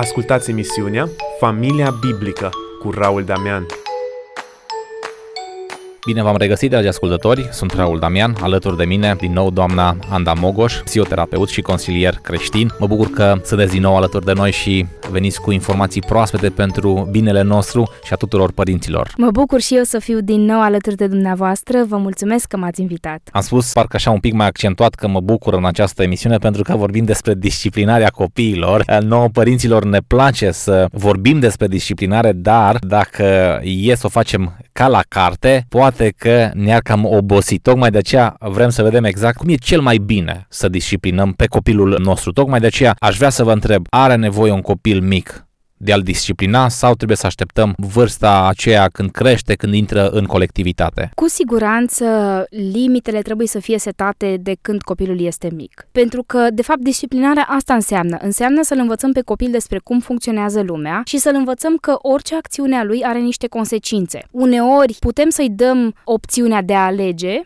Ascultați emisiunea Familia Biblică cu Raul Damian. Bine v-am regăsit, dragi ascultători, sunt Raul Damian, alături de mine din nou doamna Anda Mogoș, psihoterapeut și consilier creștin. Mă bucur că sunteți din nou alături de noi și veniți cu informații proaspete pentru binele nostru și a tuturor părinților. Mă bucur și eu să fiu din nou alături de dumneavoastră, vă mulțumesc că m-ați invitat. Am spus parcă așa un pic mai accentuat că mă bucur în această emisiune pentru că vorbim despre disciplinarea copiilor. Nouă părinților ne place să vorbim despre disciplinare, dar dacă e să o facem ca la carte, poate că ne-ar cam obosi. Tocmai de aceea vrem să vedem exact cum e cel mai bine să disciplinăm pe copilul nostru. Tocmai de aceea aș vrea să vă întreb, are nevoie un copil mic de a-l disciplina sau trebuie să așteptăm vârsta aceea când crește, când intră în colectivitate? Cu siguranță, limitele trebuie să fie setate de când copilul este mic. Pentru că, de fapt, disciplinarea asta înseamnă. Înseamnă să-l învățăm pe copil despre cum funcționează lumea și să-l învățăm că orice acțiune a lui are niște consecințe. Uneori putem să-i dăm opțiunea de a alege,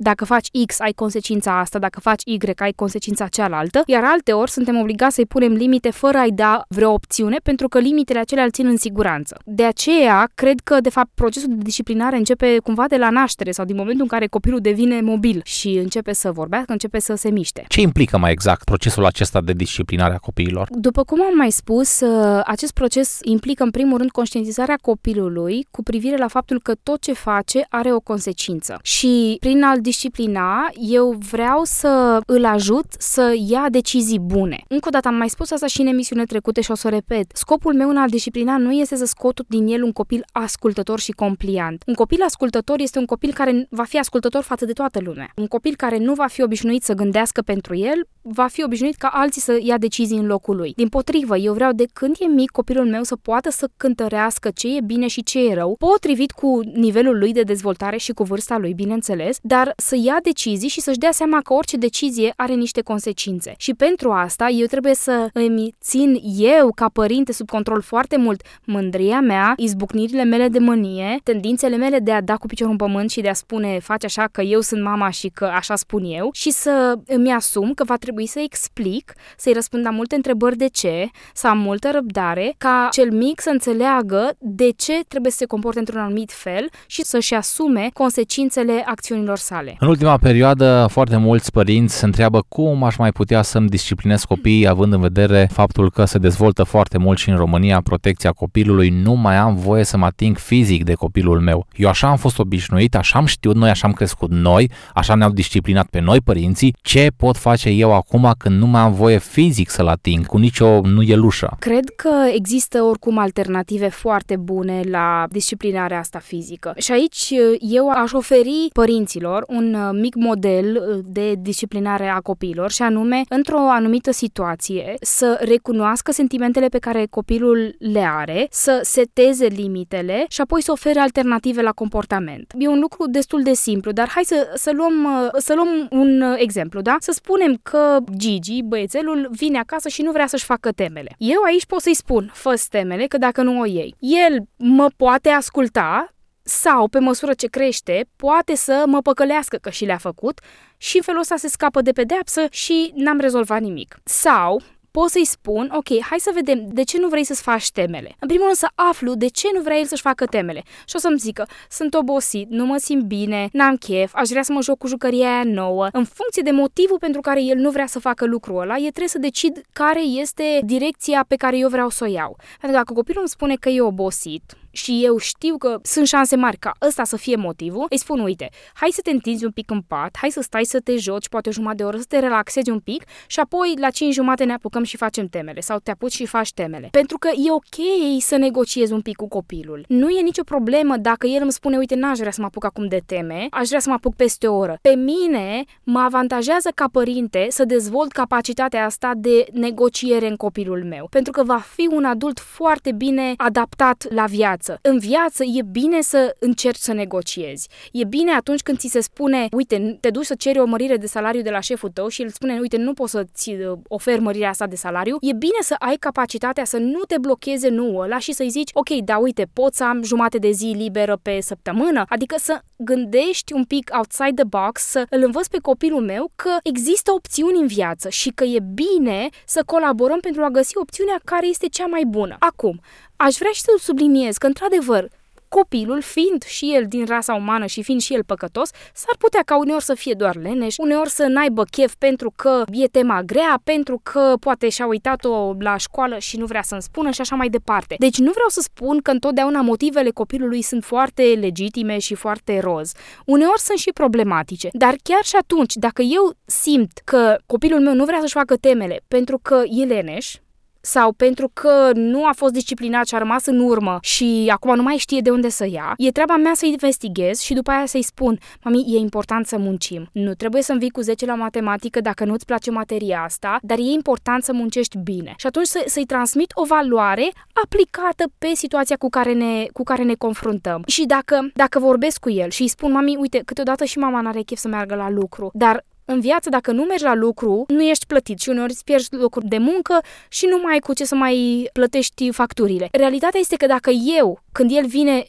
dacă faci X, ai consecința asta, dacă faci Y, ai consecința cealaltă, iar alte ori suntem obligați să-i punem limite fără a-i da vreo opțiune, pentru că limitele acelea îl țin în siguranță. De aceea, cred că, de fapt, procesul de disciplinare începe cumva de la naștere sau din momentul în care copilul devine mobil și începe să vorbească, începe să se miște. Ce implică mai exact procesul acesta de disciplinare a copiilor? După cum am mai spus, ă, acest proces implică, în primul rând, conștientizarea copilului cu privire la faptul că tot ce face are o consecință. Și prin al disciplina, eu vreau să îl ajut să ia decizii bune. Încă o dată am mai spus asta și în emisiune trecute și o să o repet. Scopul meu în a disciplina nu este să scot din el un copil ascultător și compliant. Un copil ascultător este un copil care va fi ascultător față de toată lumea. Un copil care nu va fi obișnuit să gândească pentru el, va fi obișnuit ca alții să ia decizii în locul lui. Din potrivă, eu vreau de când e mic copilul meu să poată să cântărească ce e bine și ce e rău, potrivit cu nivelul lui de dezvoltare și cu vârsta lui, bineînțeles, dar să ia decizii și să-și dea seama că orice decizie are niște consecințe. Și pentru asta eu trebuie să îmi țin eu ca părinte sub control foarte mult mândria mea, izbucnirile mele de mânie, tendințele mele de a da cu piciorul în pământ și de a spune faci așa că eu sunt mama și că așa spun eu și să îmi asum că va trebui să explic, să-i răspund la multe întrebări de ce, să am multă răbdare, ca cel mic să înțeleagă de ce trebuie să se comporte într-un anumit fel și să-și asume consecințele acțiunilor sale. În ultima perioadă, foarte mulți părinți se întreabă cum aș mai putea să-mi disciplinez copiii, având în vedere faptul că se dezvoltă foarte mult și în România protecția copilului, nu mai am voie să mă ating fizic de copilul meu. Eu așa am fost obișnuit, așa am știut noi, așa am crescut noi, așa ne-au disciplinat pe noi părinții, ce pot face eu acum când nu mai am voie fizic să-l ating cu nicio nuielușă? Cred că există oricum alternative foarte bune la disciplinarea asta fizică. Și aici eu aș oferi părinților un mic model uh, de disciplinare a copiilor și anume, într-o anumită situație, să recunoască sentimentele pe care copilul le are, să seteze limitele și apoi să ofere alternative la comportament. E un lucru destul de simplu, dar hai să, să, luăm, uh, să luăm un uh, exemplu, da? Să spunem că Gigi, băiețelul, vine acasă și nu vrea să-și facă temele. Eu aici pot să-i spun, fă temele, că dacă nu o iei. El mă poate asculta, sau, pe măsură ce crește, poate să mă păcălească că și le-a făcut și în felul ăsta se scapă de pedeapsă și n-am rezolvat nimic. Sau, pot să-i spun, ok, hai să vedem de ce nu vrei să-ți faci temele. În primul rând să aflu de ce nu vrea el să-și facă temele. Și o să-mi zică, sunt obosit, nu mă simt bine, n-am chef, aș vrea să mă joc cu jucăria aia nouă. În funcție de motivul pentru care el nu vrea să facă lucrul ăla, e trebuie să decid care este direcția pe care eu vreau să o iau. Pentru că dacă copilul îmi spune că e obosit, și eu știu că sunt șanse mari ca ăsta să fie motivul, îi spun, uite, hai să te întinzi un pic în pat, hai să stai să te joci, poate o jumătate de oră, să te relaxezi un pic și apoi la 5 jumate ne apucăm și facem temele sau te apuci și faci temele. Pentru că e ok să negociezi un pic cu copilul. Nu e nicio problemă dacă el îmi spune, uite, n-aș vrea să mă apuc acum de teme, aș vrea să mă apuc peste o oră. Pe mine mă avantajează ca părinte să dezvolt capacitatea asta de negociere în copilul meu, pentru că va fi un adult foarte bine adaptat la viață viață. În viață e bine să încerci să negociezi. E bine atunci când ți se spune, uite, te duci să ceri o mărire de salariu de la șeful tău și el spune, uite, nu pot să-ți uh, ofer mărirea asta de salariu. E bine să ai capacitatea să nu te blocheze nu ăla și să-i zici, ok, da, uite, pot să am jumate de zi liberă pe săptămână. Adică să gândești un pic outside the box, să îl învăț pe copilul meu că există opțiuni în viață și că e bine să colaborăm pentru a găsi opțiunea care este cea mai bună. Acum, aș vrea și să subliniez că, într-adevăr, copilul, fiind și el din rasa umană și fiind și el păcătos, s-ar putea ca uneori să fie doar leneș, uneori să n-aibă chef pentru că e tema grea, pentru că poate și-a uitat-o la școală și nu vrea să-mi spună și așa mai departe. Deci nu vreau să spun că întotdeauna motivele copilului sunt foarte legitime și foarte roz. Uneori sunt și problematice, dar chiar și atunci, dacă eu simt că copilul meu nu vrea să-și facă temele pentru că e leneș, sau pentru că nu a fost disciplinat și a rămas în urmă și acum nu mai știe de unde să ia, e treaba mea să investighez și după aia să-i spun, mami, e important să muncim. Nu trebuie să învii cu 10 la matematică dacă nu-ți place materia asta, dar e important să muncești bine. Și atunci să, să-i transmit o valoare aplicată pe situația cu care ne, cu care ne confruntăm. Și dacă, dacă vorbesc cu el și îi spun, mami, uite, câteodată și mama n-are chef să meargă la lucru, dar în viață, dacă nu mergi la lucru, nu ești plătit și uneori îți pierzi locuri de muncă și nu mai ai cu ce să mai plătești facturile. Realitatea este că dacă eu, când el vine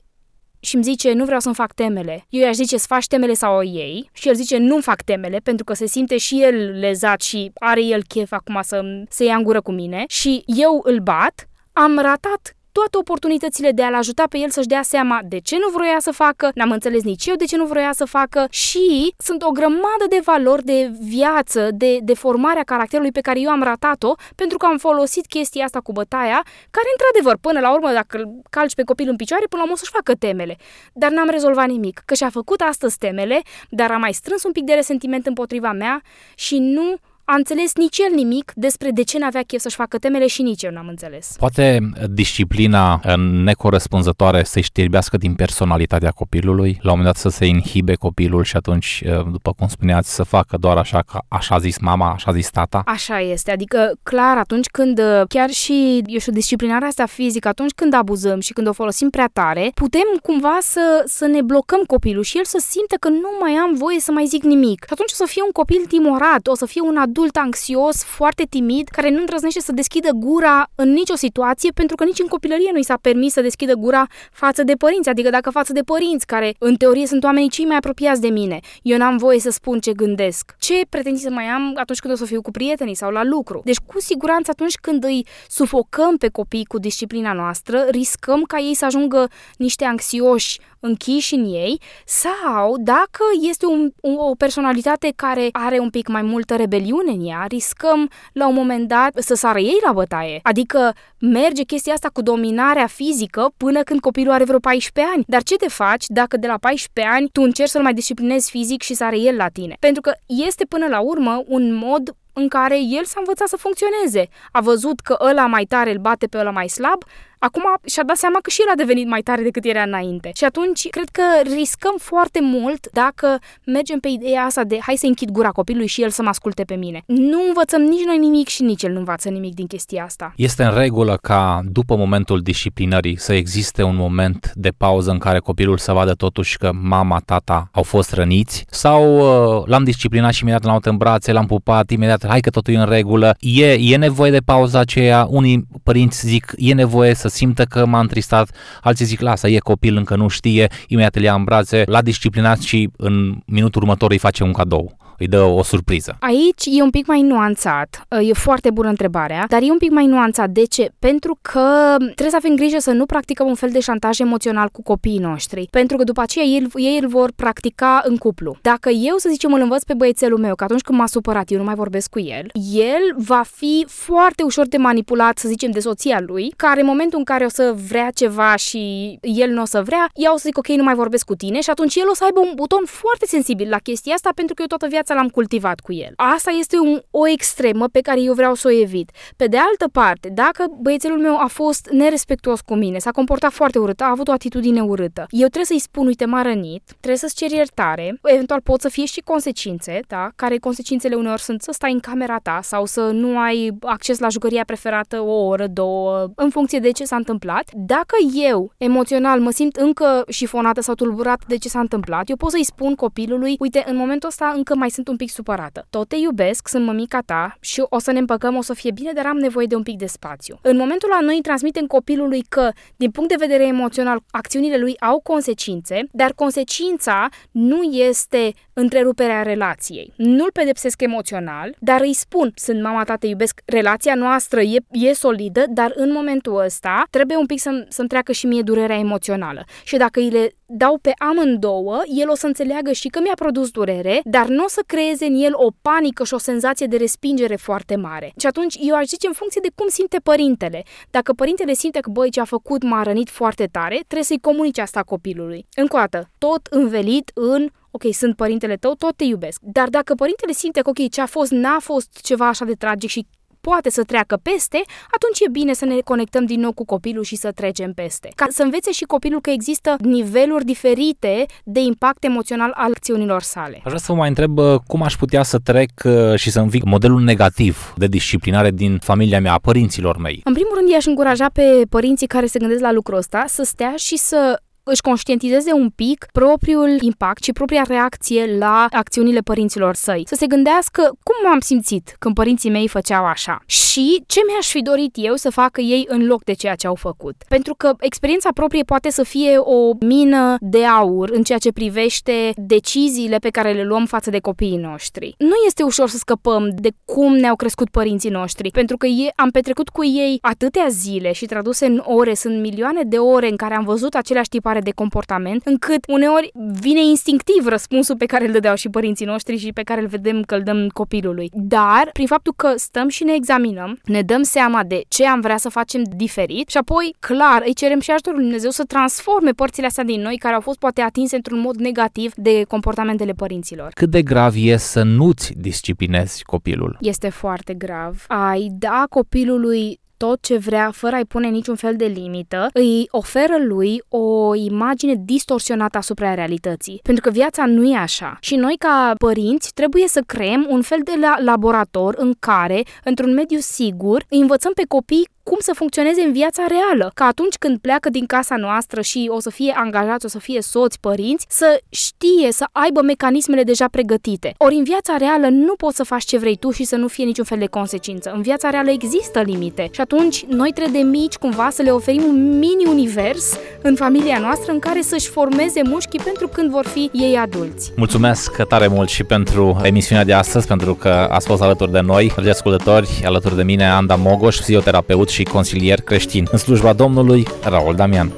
și îmi zice nu vreau să-mi fac temele. Eu i-aș zice să faci temele sau o iei și el zice nu fac temele pentru că se simte și el lezat și are el chef acum să se ia în gură cu mine și eu îl bat, am ratat toate oportunitățile de a-l ajuta pe el să-și dea seama de ce nu vroia să facă, n-am înțeles nici eu de ce nu vroia să facă și sunt o grămadă de valori de viață, de, de formarea caracterului pe care eu am ratat-o pentru că am folosit chestia asta cu bătaia, care într-adevăr, până la urmă, dacă îl calci pe copil în picioare, până la urmă să-și facă temele. Dar n-am rezolvat nimic, că și-a făcut astăzi temele, dar a mai strâns un pic de resentiment împotriva mea și nu a înțeles nici el nimic despre de ce n-avea chef să-și facă temele și nici eu n-am înțeles. Poate disciplina necorespunzătoare să-i știrbească din personalitatea copilului, la un moment dat să se inhibe copilul și atunci, după cum spuneați, să facă doar așa că așa a zis mama, așa a zis tata? Așa este, adică clar atunci când chiar și, eu știu, disciplinarea asta fizică, atunci când abuzăm și când o folosim prea tare, putem cumva să, să ne blocăm copilul și el să simte că nu mai am voie să mai zic nimic. Și atunci o să fie un copil timorat, o să fie un adult adult anxios, foarte timid, care nu îndrăznește să deschidă gura în nicio situație, pentru că nici în copilărie nu i s-a permis să deschidă gura față de părinți, adică dacă față de părinți, care în teorie sunt oamenii cei mai apropiați de mine, eu n-am voie să spun ce gândesc. Ce pretenții să mai am atunci când o să fiu cu prietenii sau la lucru? Deci, cu siguranță, atunci când îi sufocăm pe copii cu disciplina noastră, riscăm ca ei să ajungă niște anxioși închiși în ei sau dacă este un, o personalitate care are un pic mai multă rebeliune în ea, riscăm la un moment dat să sară ei la bătaie. Adică merge chestia asta cu dominarea fizică până când copilul are vreo 14 ani. Dar ce te faci dacă de la 14 ani tu încerci să-l mai disciplinezi fizic și sară el la tine? Pentru că este până la urmă un mod în care el s-a învățat să funcționeze. A văzut că ăla mai tare îl bate pe ăla mai slab, Acum și-a dat seama că și el a devenit mai tare decât era înainte. Și atunci cred că riscăm foarte mult dacă mergem pe ideea asta de hai să închid gura copilului și el să mă asculte pe mine. Nu învățăm nici noi nimic și nici el nu învață nimic din chestia asta. Este în regulă ca după momentul disciplinării să existe un moment de pauză în care copilul să vadă totuși că mama, tata au fost răniți sau uh, l-am disciplinat și imediat l-am luat în brațe, l-am pupat, imediat hai că totul e în regulă. E, e nevoie de pauza aceea, unii părinți zic e nevoie să simtă că m-a întristat, alții zic lasă, e copil, încă nu știe, imediat îl ia în brațe, l-a disciplinat și în minutul următor îi face un cadou îi dă o surpriză. Aici e un pic mai nuanțat, e foarte bună întrebarea, dar e un pic mai nuanțat. De ce? Pentru că trebuie să avem grijă să nu practicăm un fel de șantaj emoțional cu copiii noștri, pentru că după aceea ei, ei îl vor practica în cuplu. Dacă eu, să zicem, îl învăț pe băiețelul meu că atunci când m-a supărat eu nu mai vorbesc cu el, el va fi foarte ușor de manipulat, să zicem, de soția lui, care în momentul în care o să vrea ceva și el nu o să vrea, ea o să zic ok, nu mai vorbesc cu tine și atunci el o să aibă un buton foarte sensibil la chestia asta pentru că eu toată viața viața l-am cultivat cu el. Asta este un, o extremă pe care eu vreau să o evit. Pe de altă parte, dacă băiețelul meu a fost nerespectuos cu mine, s-a comportat foarte urât, a avut o atitudine urâtă, eu trebuie să-i spun, uite, m-a rănit, trebuie să-ți ceri iertare, eventual pot să fie și consecințe, da? care consecințele uneori sunt să stai în camera ta sau să nu ai acces la jucăria preferată o oră, două, în funcție de ce s-a întâmplat. Dacă eu, emoțional, mă simt încă șifonată sau tulburat de ce s-a întâmplat, eu pot să-i spun copilului, uite, în momentul ăsta încă mai sunt un pic supărată. Tot te iubesc, sunt mămica ta și o să ne împăcăm, o să fie bine, dar am nevoie de un pic de spațiu. În momentul ăla noi transmitem copilului că, din punct de vedere emoțional, acțiunile lui au consecințe, dar consecința nu este întreruperea relației. Nu-l pedepsesc emoțional, dar îi spun, sunt mama ta, te iubesc, relația noastră e, e solidă, dar în momentul ăsta trebuie un pic să-mi, să treacă și mie durerea emoțională. Și dacă îi le dau pe amândouă, el o să înțeleagă și că mi-a produs durere, dar nu o să creeze în el o panică și o senzație de respingere foarte mare. Și atunci eu aș zice în funcție de cum simte părintele. Dacă părintele simte că, băi, ce a făcut m-a rănit foarte tare, trebuie să-i comunice asta copilului. Încă o dată, tot învelit în ok, sunt părintele tău, tot te iubesc. Dar dacă părintele simte că, ok, ce a fost n-a fost ceva așa de tragic și poate să treacă peste, atunci e bine să ne conectăm din nou cu copilul și să trecem peste. Ca să învețe și copilul că există niveluri diferite de impact emoțional al acțiunilor sale. Aș vrea să vă mai întreb uh, cum aș putea să trec uh, și să învig modelul negativ de disciplinare din familia mea, a părinților mei. În primul rând, i-aș încuraja pe părinții care se gândesc la lucrul ăsta să stea și să își conștientizeze un pic propriul impact și propria reacție la acțiunile părinților săi. Să se gândească cum m-am simțit când părinții mei făceau așa și ce mi-aș fi dorit eu să facă ei în loc de ceea ce au făcut. Pentru că experiența proprie poate să fie o mină de aur în ceea ce privește deciziile pe care le luăm față de copiii noștri. Nu este ușor să scăpăm de cum ne-au crescut părinții noștri, pentru că ei, am petrecut cu ei atâtea zile și traduse în ore, sunt milioane de ore în care am văzut aceleași tipare de comportament, încât uneori vine instinctiv răspunsul pe care îl dădeau și părinții noștri și pe care îl vedem că îl dăm copilului. Dar, prin faptul că stăm și ne examinăm, ne dăm seama de ce am vrea să facem diferit și apoi, clar, îi cerem și ajutorul lui Dumnezeu să transforme părțile astea din noi care au fost poate atinse într-un mod negativ de comportamentele părinților. Cât de grav e să nu-ți disciplinezi copilul? Este foarte grav. Ai da copilului tot ce vrea, fără a-i pune niciun fel de limită, îi oferă lui o imagine distorsionată asupra realității. Pentru că viața nu e așa. Și noi, ca părinți, trebuie să creăm un fel de laborator în care, într-un mediu sigur, îi învățăm pe copii cum să funcționeze în viața reală. Ca atunci când pleacă din casa noastră și o să fie angajați, o să fie soți, părinți, să știe, să aibă mecanismele deja pregătite. Ori în viața reală nu poți să faci ce vrei tu și să nu fie niciun fel de consecință. În viața reală există limite și atunci noi trebuie de mici cumva să le oferim un mini-univers în familia noastră în care să-și formeze mușchii pentru când vor fi ei adulți. Mulțumesc tare mult și pentru emisiunea de astăzi, pentru că ați fost alături de noi, dragi ascultători, alături de mine, Anda Mogoș, psihoterapeut și consilier creștin. În slujba Domnului, Raul Damian.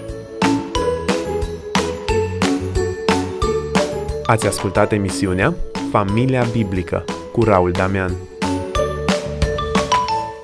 Ați ascultat emisiunea Familia Biblică cu Raul Damian.